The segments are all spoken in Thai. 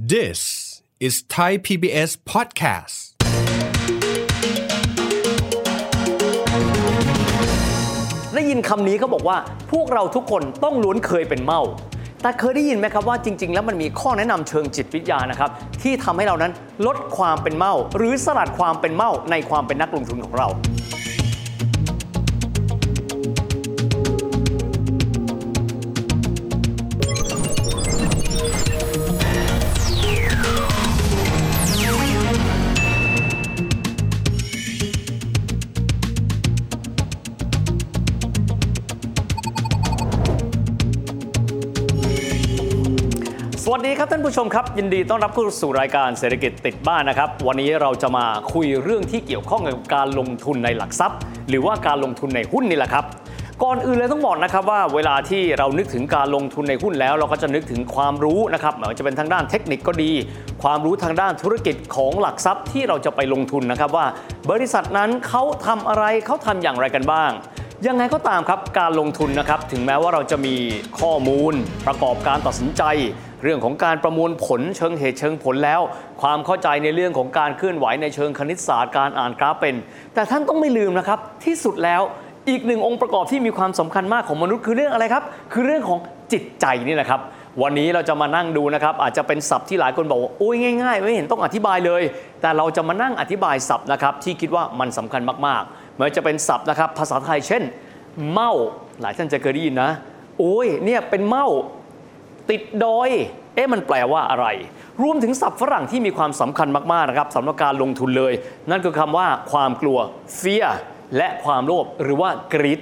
This is Thai PBS podcast. ได้ยินคำนี้เขาบอกว่าพวกเราทุกคนต้องล้วนเคยเป็นเมาแต่เคยได้ยินไหมครับว่าจริง ๆ แล้วมันมีข้อแนะนำเชิงจิตวิทยานะครับ ที่ทำให้เรานั้นลดความเป็นเมา หรือสลัดความเป็นเมาในความเป็นนักลงทุนของเรา วัสดีครับท่านผู้ชมครับ ยินดีต้อนรับเข้าสู่รายการเศรษฐกิจติดบ้านนะครับ วันนี้เราจะมาคุยเรื่องที่เกี่ยวข้องกับการลงทุนในหลักทรัพย์ หรือว่าการลงทุนในหุ้นนี่แหละครับก่อนอื่นเลยต้องบอกนะครับว่าเวลาที่เรานึกถึงการลงทุนในหุ้นแล้ว เราก็จะนึกถึงความรู้นะครับไม่ว่าจะเป็นทางด้านเทคนิคก็ดี ความรู้ทางด้านธุรกิจของหลักทรัพย์ที่เราจะไปลงทุนนะครับว่า บริษัทนั้นเขาทำอะไรเขาทำอย่างไรกันบ้างยังไงก็ตามครับการลงทุนนะครับถึงแม้ว่าเราจะมีข้อมูลประกอบการตัดสินใจ เรื่องของการประมวลผลเชิงเหตุเชิงผลแล้ว ความเข้าใจในเรื่องของการเคลื่อนไหวในเชิงคณิตศาสตร์การอ่านกราฟเป็น แต่ท่านต้องไม่ลืมนะครับ ที่สุดแล้วอีกหนึ่งองค์ประกอบที่มีความสำคัญมากของมนุษย์คือเรื่องอะไรครับ คือเรื่องของจิตใจนี่แหละครับ วันนี้เราจะมานั่งดูนะครับ อาจจะเป็นศัพท์ที่หลายคนบอกว่าโอ้ยง่าย ๆ ไม่เห็นต้องอธิบายเลย แต่เราจะมานั่งอธิบายศัพท์นะครับที่คิดว่ามันสำคัญมากๆไม่ว่าจะเป็นศัพท์นะครับภาษาไทยเช่น เมาหลายท่านจะเคยได้ยินนะโอ้ยเนี่ยเป็นเมา ติดดอย เอ๊ะมันแปลว่าอะไร รวมถึงศัพท์ฝรั่งที่มีความสำคัญมากๆนะครับสำหรับการลงทุนเลย นั่นคือคำว่าความกลัว fear และความโลภหรือว่า greed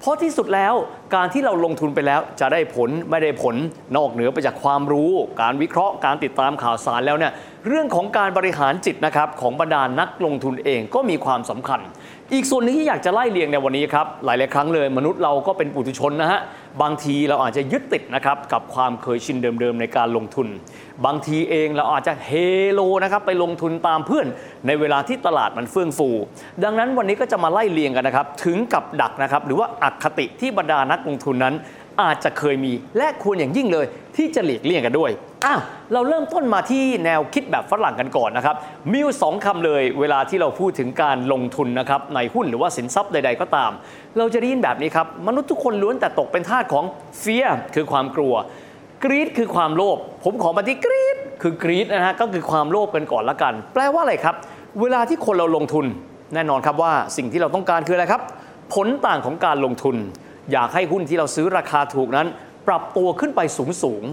เพราะที่สุดแล้วการที่เราลงทุนไปแล้วจะได้ผลไม่ได้ผลนอกเหนือไปจากความรู้ การวิเคราะห์การติดตามข่าวสารแล้วเนี่ยเรื่องของการบริหารจิตนะครับของบรรดานักลงทุนเองก็มีความสำคัญ อีกส่วนหนึงที่อยากจะไล่เรียงในวันนี้ครับหลายๆครั้งเลย มนุษย์เราก็เป็นปุถุชนนะฮะ บางทีเราอาจจะยึดติดนะครับกับความเคยชินเดิมๆในการลงทุน บางทีเองเราอาจจะเฮโลนะครับไปลงทุนตามเพื่อนในเวลาที่ตลาดมันเฟื่องฟู ดังนั้นวันนี้ก็จะมาไล่เลียงกันนะครับถึงกับดักนะครับหรือว่าอัคติที่บรรดานักลงทุนนั้น อาจจะเคยมีและควรอย่างยิ่งเลยที่จะหลีกเลี่ยงกันด้วย อ้าวเราเริ่มต้นมาที่แนวคิดแบบฝรั่งกันก่อนนะครับ มีอยู่สองคำเลยเวลาที่เราพูดถึงการลงทุนนะครับในหุ้นหรือว่าสินทรัพย์ใด ๆ ก็ตาม เราจะได้ยินแบบนี้ครับ มนุษย์ทุกคนล้วนแต่ตกเป็นทาสของ fear คือความกลัว กรีดคือความโลภผมขอมาที่กรีดคือกรีดนะฮะก็คือความโลภกันก่อนละกัน แปลว่าอะไรครับ เวลาที่คนเราลงทุน แน่นอนครับว่าสิ่งที่เราต้องการคืออะไรครับ ผลต่างของการลงทุน อยากให้หุ้นที่เราซื้อราคาถูกนั้น ปรับตัวขึ้นไปสูงสูง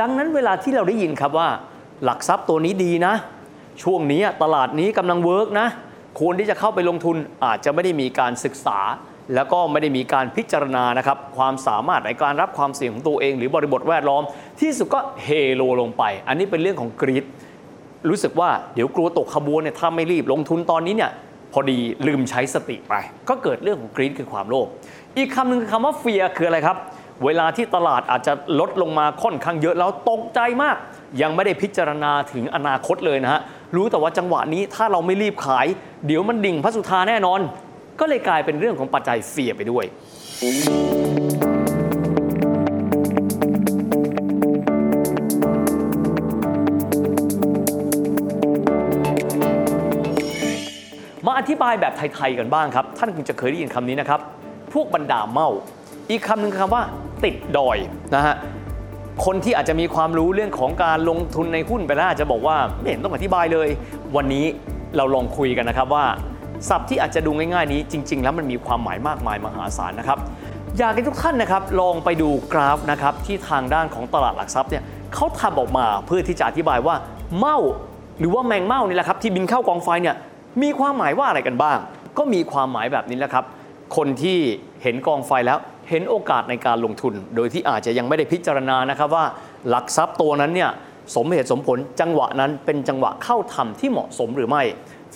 ดังนั้นเวลาที่เราได้ยินครับว่า หลักทรัพย์ตัวนี้ดีนะ ช่วงนี้ตลาดนี้กำลังเวิร์กนะควรที่จะเข้าไปลงทุนอาจจะไม่ได้มีการศึกษา แล้วก็ไม่ได้มีการพิจารณานะครับความสามารถในการรับความเสี่ยงของตัวเอง หรือบริบทแวดล้อม ที่สุดก็เฮโลลงไป อันนี้เป็นเรื่องของกรีดรู้สึกว่าเดี๋ยวกลัวตกขบวนเนี่ยถ้าไม่รีบลงทุนตอนนี้เนี่ยพอดีลืมใช้สติไป ก็เกิดเรื่องของกรีดคือความโลภอีกคำหนึ่งคือคำว่าเฟียคืออะไรครับ เวลาที่ตลาดอาจจะลดลงมาค่อนข้างเยอะแล้วตกใจมาก ยังไม่ได้พิจารณาถึงอนาคตเลยนะฮะรู้แต่ว่าจังหวะนี้ถ้าเราไม่รีบขาย เดี๋ยวมันดิ่งพระสุธาแน่นอน ก็เลยกลายเป็นเรื่องของปัจจัยเฟียไปด้วยมาอธิบายแบบไทย ๆ กันบ้างครับ ท่านคงจะเคยได้ยินคำนี้นะครับ พวกบรรดาเมา อีกคำหนึ่งคือคำว่า ติดดอยนะฮะคนที่อาจจะมีความรู้เรื่องของการลงทุนในหุ้นไปแล้วอาจจะบอกว่าไม่เห็นต้องอธิบายเลย วันนี้เราลองคุยกันนะครับว่าศัพท์ที่อาจจะดูง่ายๆนี้จริง ๆ แล้วมันมีความหมายมากมายมหาศาลนะครับอยากให้ทุกท่านนะครับลองไปดูกราฟนะครับที่ทางด้านของตลาดหลักทรัพย์เนี่ยเขาทำออกมาเพื่อที่จะอธิบายว่าเมาหรือว่าแมงเม่านี่แหละครับที่บินเข้ากองไฟเนี่ยมีความหมายว่าอะไรกันบ้าง ก็มีความหมายแบบนี้แหละครับ คนที่เห็นกองไฟแล้ว เห็นโอกาสในการลงทุน โดยที่อาจจะยังไม่ได้พิจารณานะครับว่าหลักทรัพย์ตัวนั้นเนี่ยสมเหตุสมผลจังหวะนั้นเป็นจังหวะเข้าทำที่เหมาะสมหรือไม่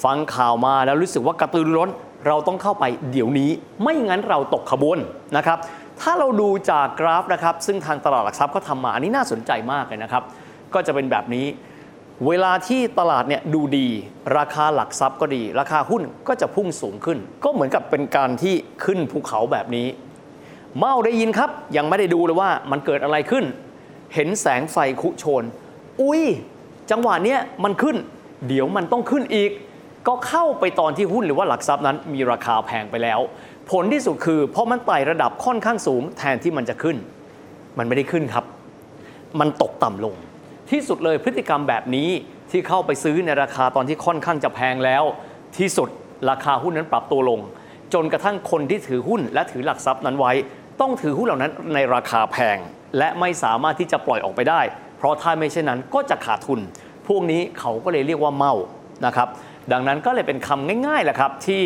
ฟังข่าวมาแล้วรู้สึกว่ากระตือรือร้นเราต้องเข้าไปเดี๋ยวนี้ ไม่งั้นเราตกขบวนนะครับถ้าเราดูจากกราฟนะครับซึ่งทางตลาดหลักทรัพย์เขาทำมาอันนี้น่าสนใจมากเลยนะครับ ก็จะเป็นแบบนี้ เวลาที่ตลาดเนี่ยดูดี ราคาหลักทรัพย์ก็ดี ราคาหุ้นก็จะพุ่งสูงขึ้น ก็เหมือนกับเป็นการที่ขึ้นภูเขาแบบนี้ เมาได้ยินครับ ยังไม่ได้ดูเลยว่ามันเกิดอะไรขึ้น เห็นแสงไฟคุโชน อุ้ย จังหวะเนี้ยมันขึ้น เดี๋ยวมันต้องขึ้นอีก ก็เข้าไปตอนที่หุ้นหรือว่าหลักทรัพย์นั้นมีราคาแพงไปแล้ว ผลที่สุดคือพอมันไต่ระดับค่อนข้างสูง แทนที่มันจะขึ้น มันไม่ได้ขึ้นครับ มันตกต่ำลง ที่สุดเลยพฤติกรรมแบบนี้ที่เข้าไปซื้อในราคาตอนที่ค่อนข้างจะแพงแล้ว ที่สุดราคาหุ้นนั้นปรับตัวลง จนกระทั่งคนที่ถือหุ้นและถือหลักทรัพย์นั้นไว้ ต้องถือหุ้นเหล่านั้นในราคาแพง และไม่สามารถที่จะปล่อยออกไปได้ เพราะถ้าไม่เช่นนั้นก็จะขาดทุน พวกนี้เขาก็เลยเรียกว่าเมานะครับดังนั้นก็เลยเป็นคำง่ายๆแหละครับที่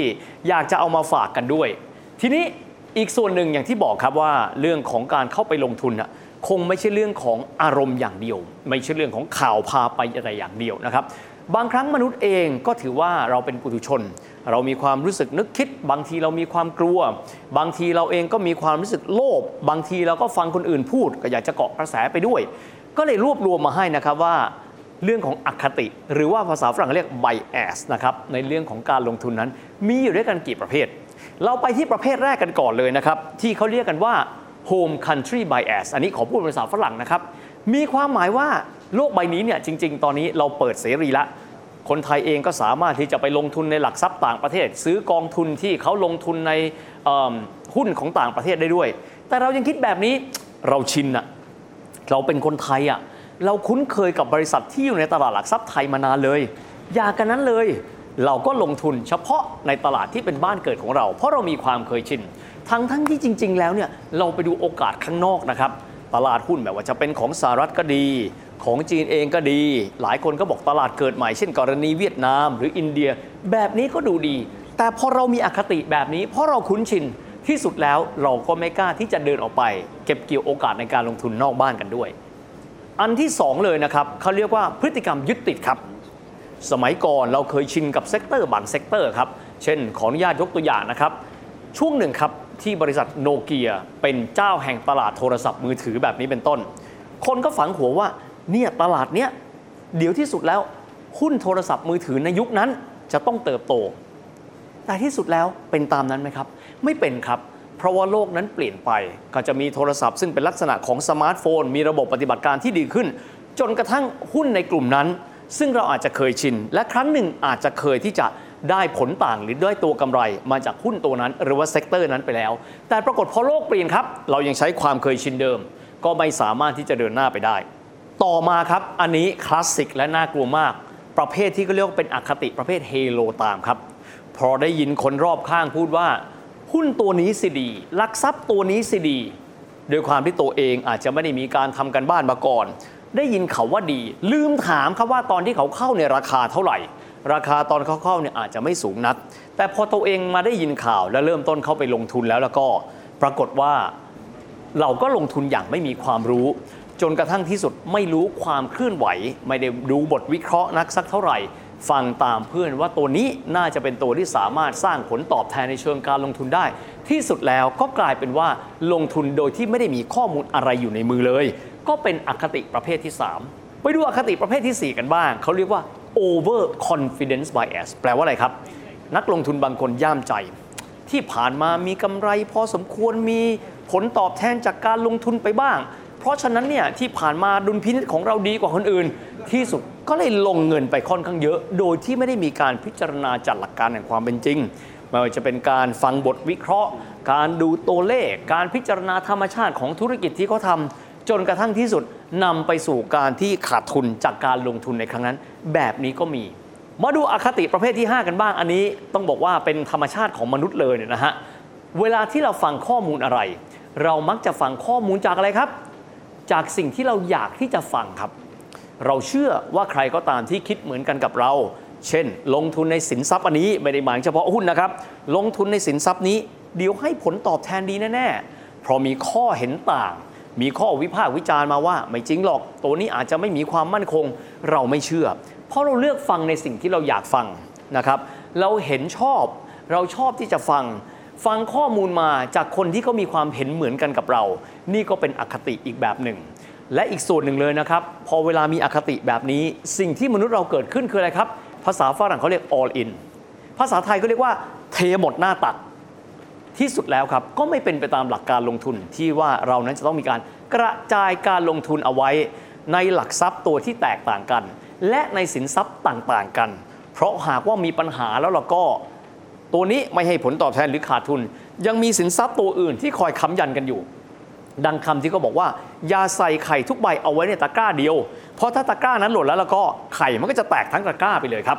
อยากจะเอามาฝากกันด้วย ทีนี้อีกส่วนหนึ่งอย่างที่บอกครับว่าเรื่องของการเข้าไปลงทุนนะคงไม่ใช่เรื่องของอารมณ์อย่างเดียว ไม่ใช่เรื่องของข่าวพาไปอะไรอย่างเดียวนะครับ บางครั้งมนุษย์เองก็ถือว่าเราเป็นปุถุชน เรามีความรู้สึกนึกคิด บางทีเรามีความกลัว บางทีเราเองก็มีความรู้สึกโลภบางทีเราก็ฟังคนอื่นพูด ก็อยากจะเกาะกระแสไปด้วย ก็เลยรวบรวมมาให้นะครับว่าเรื่องของอคติ หรือว่าภาษาฝรั่งเรียก bias นะครับในเรื่องของการลงทุนนั้น มีอยู่ด้วยกันกี่ประเภท เราไปที่ประเภทแรกกันก่อนเลยนะครับ ที่เขาเรียกกันว่า home country bias อันนี้ขอพูดภาษาฝรั่งนะครับ มีความหมายว่า โลกใบนี้เนี่ยจริง ๆ ตอนนี้เราเปิดเสรีละ คนไทยเองก็สามารถที่จะไปลงทุนในหลักทรัพย์ต่างประเทศ ซื้อกองทุนที่เขาลงทุนในหุ้นของต่างประเทศได้ด้วย แต่เรายังคิดแบบนี้เราชินอะเราเป็นคนไทยอะเราคุ้นเคยกับบริษัทที่อยู่ในตลาดหลักทรัพย์ไทยมานานเลย อย่ากันนั้นเลย เราก็ลงทุนเฉพาะในตลาดที่เป็นบ้านเกิดของเรา เพราะเรามีความเคยชิน ทั้งทั้งที่จริง ๆ แล้วเนี่ยเราไปดูโอกาสข้างนอกนะครับ ตลาดหุ้นแบบว่าจะเป็นของสหรัฐก็ดี ของจีนเองก็ดี หลายคนก็บอกตลาดเกิดใหม่ เช่นกรณีเวียดนาม หรืออินเดีย แบบนี้ก็ดูดี แต่พอเรามีอคติแบบนี้ เพราะเราคุ้นชินที่สุดแล้วเราก็ไม่กล้าที่จะเดินออกไป เก็บเกี่ยวโอกาสในการลงทุนนอกบ้านกันด้วย อันที่สองเลยนะครับเขาเรียกว่าพฤติกรรมยึดติดครับสมัยก่อนเราเคยชินกับ sector บาง sector ครับ เช่นขออนุญาตยกตัวอย่างนะครับ ช่วงหนึ่งครับ ที่บริษัทโนเกียเป็นเจ้าแห่งตลาดโทรศัพท์มือถือแบบนี้เป็นต้น คนก็ฝังหัวว่า เนี่ยตลาดเนี้ยเดี๋ยวที่สุดแล้วหุ้นโทรศัพท์มือถือในยุคนั้นจะต้องเติบโต แต่ที่สุดแล้วเป็นตามนั้นไหมครับ ไม่เป็นครับ เพราะว่าโลกนั้นเปลี่ยนไป ก็จะมีโทรศัพท์ซึ่งเป็นลักษณะของสมาร์ทโฟน มีระบบปฏิบัติการที่ดีขึ้น จนกระทั่งหุ้นในกลุ่มนั้น ซึ่งเราอาจจะเคยชิน และครั้งหนึ่งอาจจะเคยที่จะได้ผลต่างหรือได้ตัวกำไรมาจากหุ้นตัวนั้น หรือว่า sector นั้นไปแล้ว แต่ปรากฏพอโลกเปลี่ยนครับ เรายังใช้ความเคยชินเดิม ก็ไม่สามารถที่จะเดินหน้าไปได้ ต่อมาครับ อันนี้คลาสสิกและน่ากลัวมาก ประเภทที่ก็เรียกว่าเป็นอคติประเภทเฮโลตามครับ พอได้ยินคนรอบข้างพูดว่า หุ้นตัวนี้สิดีลักทรัพย์ตัวนี้สิดีโดยความที่ตัวเองอาจจะไม่ได้มีการทำกันบ้านมาก่อน ได้ยินเขาว่าดี ลืมถามครับว่าตอนที่เขาเข้าในราคาเท่าไหร่ ราคาตอนเขาเข้าเนี่ยอาจจะไม่สูงนัก แต่พอตัวเองมาได้ยินข่าวและเริ่มต้นเข้าไปลงทุนแล้วแล้วก็ปรากฏว่าเราก็ลงทุนอย่างไม่มีความรู้ จนกระทั่งที่สุดไม่รู้ความเคลื่อนไหว ไม่ได้ดูบทวิเคราะห์นักสักเท่าไหร่ ฟังตามเพื่อนว่าตัวนี้น่าจะเป็นตัวที่สามารถสร้างผลตอบแทนในเชิงการลงทุนได้ ที่สุดแล้วก็กลายเป็นว่าลงทุนโดยที่ไม่ได้มีข้อมูลอะไรอยู่ในมือเลย ก็เป็นอคติประเภทที่ 3 ไปดูอคติประเภทที่ 4 กันบ้าง เขาเรียกว่า over confidence bias แปลว่าอะไรครับ นักลงทุนบางคนย่ามใจ ที่ผ่านมามีกำไรพอสมควรมีผลตอบแทนจากการลงทุนไปบ้าง เพราะฉะนั้นเนี่ยที่ผ่านมาดุลพินิจของเราดีกว่าคนอื่น ที่สุดก็เลยลงเงินไปค่อนข้างเยอะ โดยที่ไม่ได้มีการพิจารณาจากหลักการแห่งความเป็นจริงไม่ว่าจะเป็นการฟังบทวิเคราะห์ การดูตัวเลข การพิจารณาธรรมชาติของธุรกิจที่เขาทำจนกระทั่งที่สุดนำไปสู่การที่ขาดทุนจากการลงทุนในครั้งนั้น แบบนี้ก็มี มาดูอคติประเภทที่ 5 กันบ้างอันนี้ ต้องบอกว่าเป็นธรรมชาติของมนุษย์เลยเนี่ยนะฮะเวลาที่เราฟังข้อมูลอะไร เรามักจะฟังข้อมูลจากอะไรครับ จากสิ่งที่เราอยากที่จะฟังครับ เราเชื่อว่าใครก็ตามที่คิดเหมือนกันกับเรา เช่น ลงทุนในสินทรัพย์อันนี้ไม่ได้หมายเฉพาะหุ้นนะครับ ลงทุนในสินทรัพย์นี้เดี๋ยวให้ผลตอบแทนดีแน่ๆ เพราะมีข้อเห็นต่าง มีข้อวิพากษ์วิจารณ์มาว่า ไม่จริงหรอก ตัวนี้อาจจะไม่มีความมั่นคง เราไม่เชื่อ เพราะเราเลือกฟังในสิ่งที่เราอยากฟังนะครับ เราเห็นชอบ เราชอบที่จะฟัง ฟังข้อมูลมาจากคนที่เขามีความเห็นเหมือนกันกับเรา นี่ก็เป็นอคติอีกแบบหนึ่ง และอีกส่วนหนึ่งเลยนะครับ พอเวลามีอคติแบบนี้ สิ่งที่มนุษย์เราเกิดขึ้นคืออะไรครับ ภาษาฝรั่งเขาเรียก all in ภาษาไทยก็เรียกว่า เทหมดหน้าตัก ที่สุดแล้วครับ ก็ไม่เป็นไปตามหลักการลงทุนที่ว่าเรานั้นจะต้องมีการกระจายการลงทุนเอาไว้ ในหลักทรัพย์ตัวที่แตกต่างกัน และในสินทรัพย์ต่างๆกัน เพราะหากว่ามีปัญหาแล้วเราก็ ตัวนี้ไม่ให้ผลตอบแทนหรือขาดทุน ยังมีสินทรัพย์ตัวอื่นที่คอยค้ำยันกันอยู่ ดังคำที่เขาบอกว่า อย่าใส่ไข่ทุกใบเอาไว้ในตะกร้าเดียว เพราะถ้าตะกร้านั้นหล่นแล้วแล้วก็ไข่มันก็จะแตกทั้งตะกร้าไปเลยครับ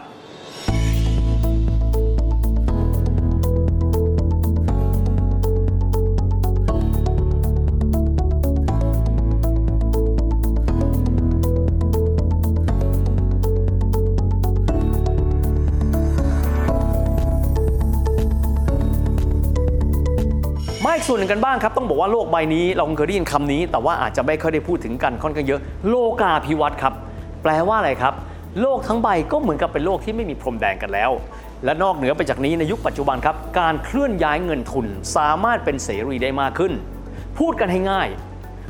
ส่วนหนึ่งกันบ้างครับ ต้องบอกว่าโลกใบนี้เราคงเคยได้ยินคำนี้ แต่ว่าอาจจะไม่ค่อยได้พูดถึงกันค่อนข้างเยอะ โลกาภิวัตน์ครับ แปลว่าอะไรครับ โลกทั้งใบก็เหมือนกับเป็นโลกที่ไม่มีพรมแดนกันแล้ว และนอกเหนือไปจากนี้ในยุคปัจจุบันครับ การเคลื่อนย้ายเงินทุนสามารถเป็นเสรีได้มากขึ้น พูดกันให้ง่าย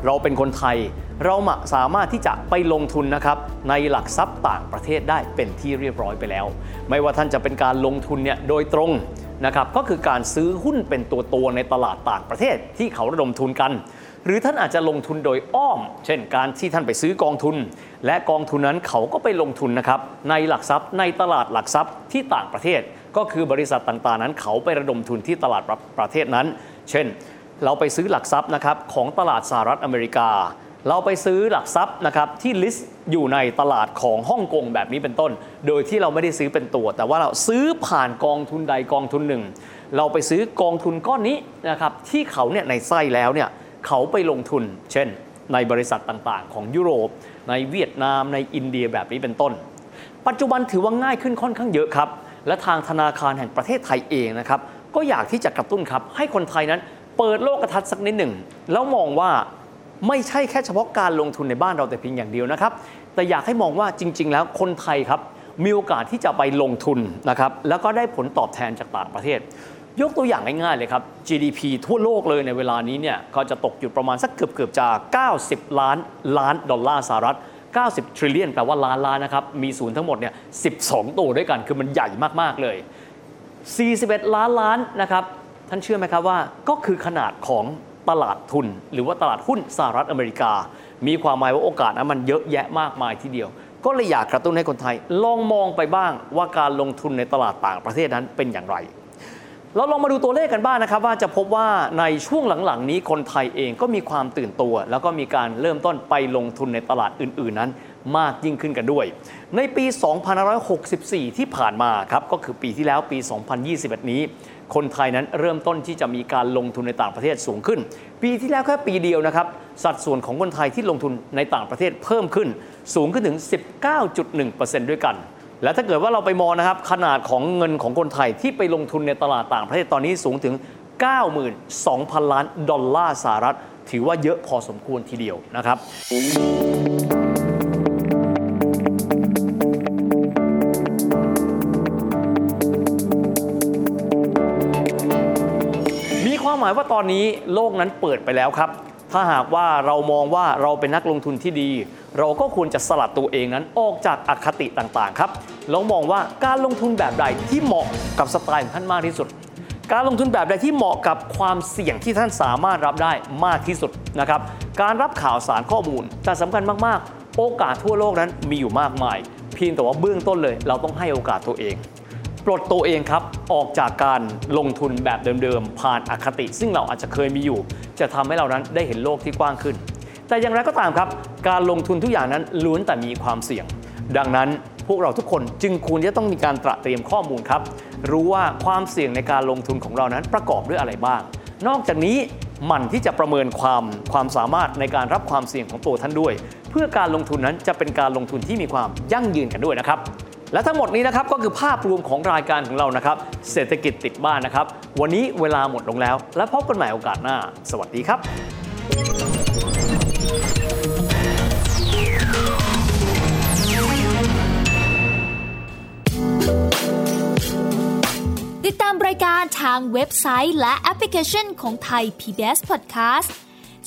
เราเป็นคนไทย เราสามารถที่จะไปลงทุนนะครับในหลักทรัพย์ต่างประเทศได้เป็นที่เรียบร้อยไปแล้ว ไม่ว่าท่านจะเป็นการลงทุนเนี่ยโดยตรง นะครับก็คือการซื้อหุ้นเป็นตัวตัวในตลาดต่างประเทศที่เขาระดมทุนกัน หรือท่านอาจจะลงทุนโดยอ้อม เช่นการที่ท่านไปซื้อกองทุน และกองทุนนั้นเขาก็ไปลงทุนนะครับในหลักทรัพย์ในตลาดหลักทรัพย์ที่ต่างประเทศ ก็คือบริษัทต่างๆ นั้น เขาไประดมทุนที่ตลาดประเทศนั้น เช่น เราไปซื้อหลักทรัพย์นะครับของตลาดสหรัฐอเมริกา เราไปซื้อหลักทรัพย์นะครับที่ลิสต์อยู่ในตลาดของฮ่องกงแบบนี้เป็นต้น โดยที่เราไม่ได้ซื้อเป็นตัว แต่ว่าเราซื้อผ่านกองทุนใดกองทุนหนึ่ง เราไปซื้อกองทุนก้อนนี้นะครับที่เขาเนี่ยในไส้แล้วเนี่ยเขาไปลงทุน เช่น ในบริษัทต่างๆ ของยุโรป ในเวียดนามในอินเดียแบบนี้เป็นต้น ปัจจุบันถือว่าง่ายขึ้นค่อนข้างเยอะครับ และทางธนาคารแห่งประเทศไทยเองนะครับก็อยากที่จะกระตุ้นครับให้คนไทยนั้นเปิดโลกทัศน์สักนิดหนึ่งแล้วมองว่า ไม่ใช่แค่เฉพาะการลงทุนในบ้านเราแต่เพียงอย่างเดียวนะครับ แต่อยากให้มองว่าจริง ๆ แล้วคนไทยครับมีโอกาสที่จะไปลงทุนนะครับแล้วก็ได้ผลตอบแทนจากต่างประเทศ ยกตัวอย่างง่ายๆเลยครับ GDP ทั่วโลกเลยในเวลานี้เนี่ยก็จะตกอยู่ประมาณสักเกือบๆจาก90 ล้านล้านดอลลาร์สหรัฐ 90 trillion แปลว่าล้านล้านนะครับมีศูนย์ทั้งหมดเนี่ย 12 ตัวด้วยกันคือมันใหญ่มากๆเลย 41 ล้านล้านนะครับท่านเชื่อไหมครับว่าก็คือขนาดของ ตลาดทุน หรือว่าตลาดหุ้นสหรัฐอเมริกา มีความหมายว่าโอกาสนั้นมันเยอะแยะมากมายทีเดียว ก็เลยอยากกระตุ้นให้คนไทย ลองมองไปบ้างว่าการลงทุนในตลาดต่างประเทศนั้นเป็นอย่างไรเราลองมาดูตัวเลขกันบ้างนะครับ ว่าจะพบว่าในช่วงหลังๆ นี้คนไทยเองก็มีความตื่นตัว แล้วก็มีการเริ่มต้นไปลงทุนในตลาดอื่น ๆนั้น มากยิ่งขึ้นกันด้วย ในปี 2564 ที่ผ่านมาครับก็คือปีที่แล้วปี 2021 นี้ คนไทยนั้นเริ่มต้นที่จะมีการลงทุนในต่างประเทศสูงขึ้น ปีที่แล้วแค่ปีเดียวนะครับ สัดส่วนของคนไทยที่ลงทุนในต่างประเทศเพิ่มขึ้น สูงขึ้นถึง 19.1%ด้วยกันและถ้าเกิดว่าเราไปมองนะครับ ขนาดของเงินของคนไทยที่ไปลงทุนในตลาดต่างประเทศตอนนี้สูงถึง 92,000 ล้านดอลลาร์สหรัฐ ถือว่าเยอะพอสมควรทีเดียวนะครับายว่าตอนนี้โลกนั้นเปิดไปแล้วครับ ถ้าหากว่าเรามองว่าเราเป็นนักลงทุนที่ดี เราก็ควรจะสลัดตัวเองนั้นออกจากอคติต่างๆครับแล้วมองว่าการลงทุนแบบใดที่เหมาะกับสไตล์ของท่านมากที่สุด การลงทุนแบบใดที่เหมาะกับความเสี่ยงที่ท่านสามารถรับได้มากที่สุดนะครับการรับข่าวสารข้อมูลแต่สำคัญมากๆ โอกาสทั่วโลกนั้นมีอยู่มากมาย เพียงแต่ว่าเบื้องต้นเลย เราต้องให้โอกาสตัวเอง ลดตัวเองครับ ออกจากการลงทุนแบบเดิมๆ ผ่านอคติ ซึ่งเราอาจจะเคยมีอยู่ จะทำให้เรานั้นได้เห็นโลกที่กว้างขึ้น แต่อย่างไรก็ตามครับ การลงทุนทุกอย่างนั้นล้วนแต่มีความเสี่ยง ดังนั้นพวกเราทุกคนจึงควรจะต้องมีการตระเตรียมข้อมูลครับ รู้ว่าความเสี่ยงในการลงทุนของเรานั้นประกอบด้วยอะไรบ้าง นอกจากนี้หมั่นที่จะประเมินความความสามารถในการรับความเสี่ยงของตัวท่านด้วย เพื่อการลงทุนนั้นจะเป็นการลงทุนที่มีความยั่งยืนกันด้วยนะครับ และทั้งหมดนี้นะครับก็คือภาพรวมของรายการของเรานะครับ เศรษฐกิจติดบ้านนะครับ วันนี้เวลาหมดลงแล้ว และพบกันใหม่โอกาสหน้า สวัสดีครับติดตามรายการทางเว็บไซต์และแอปพลิเคชันของไทย PBS Podcast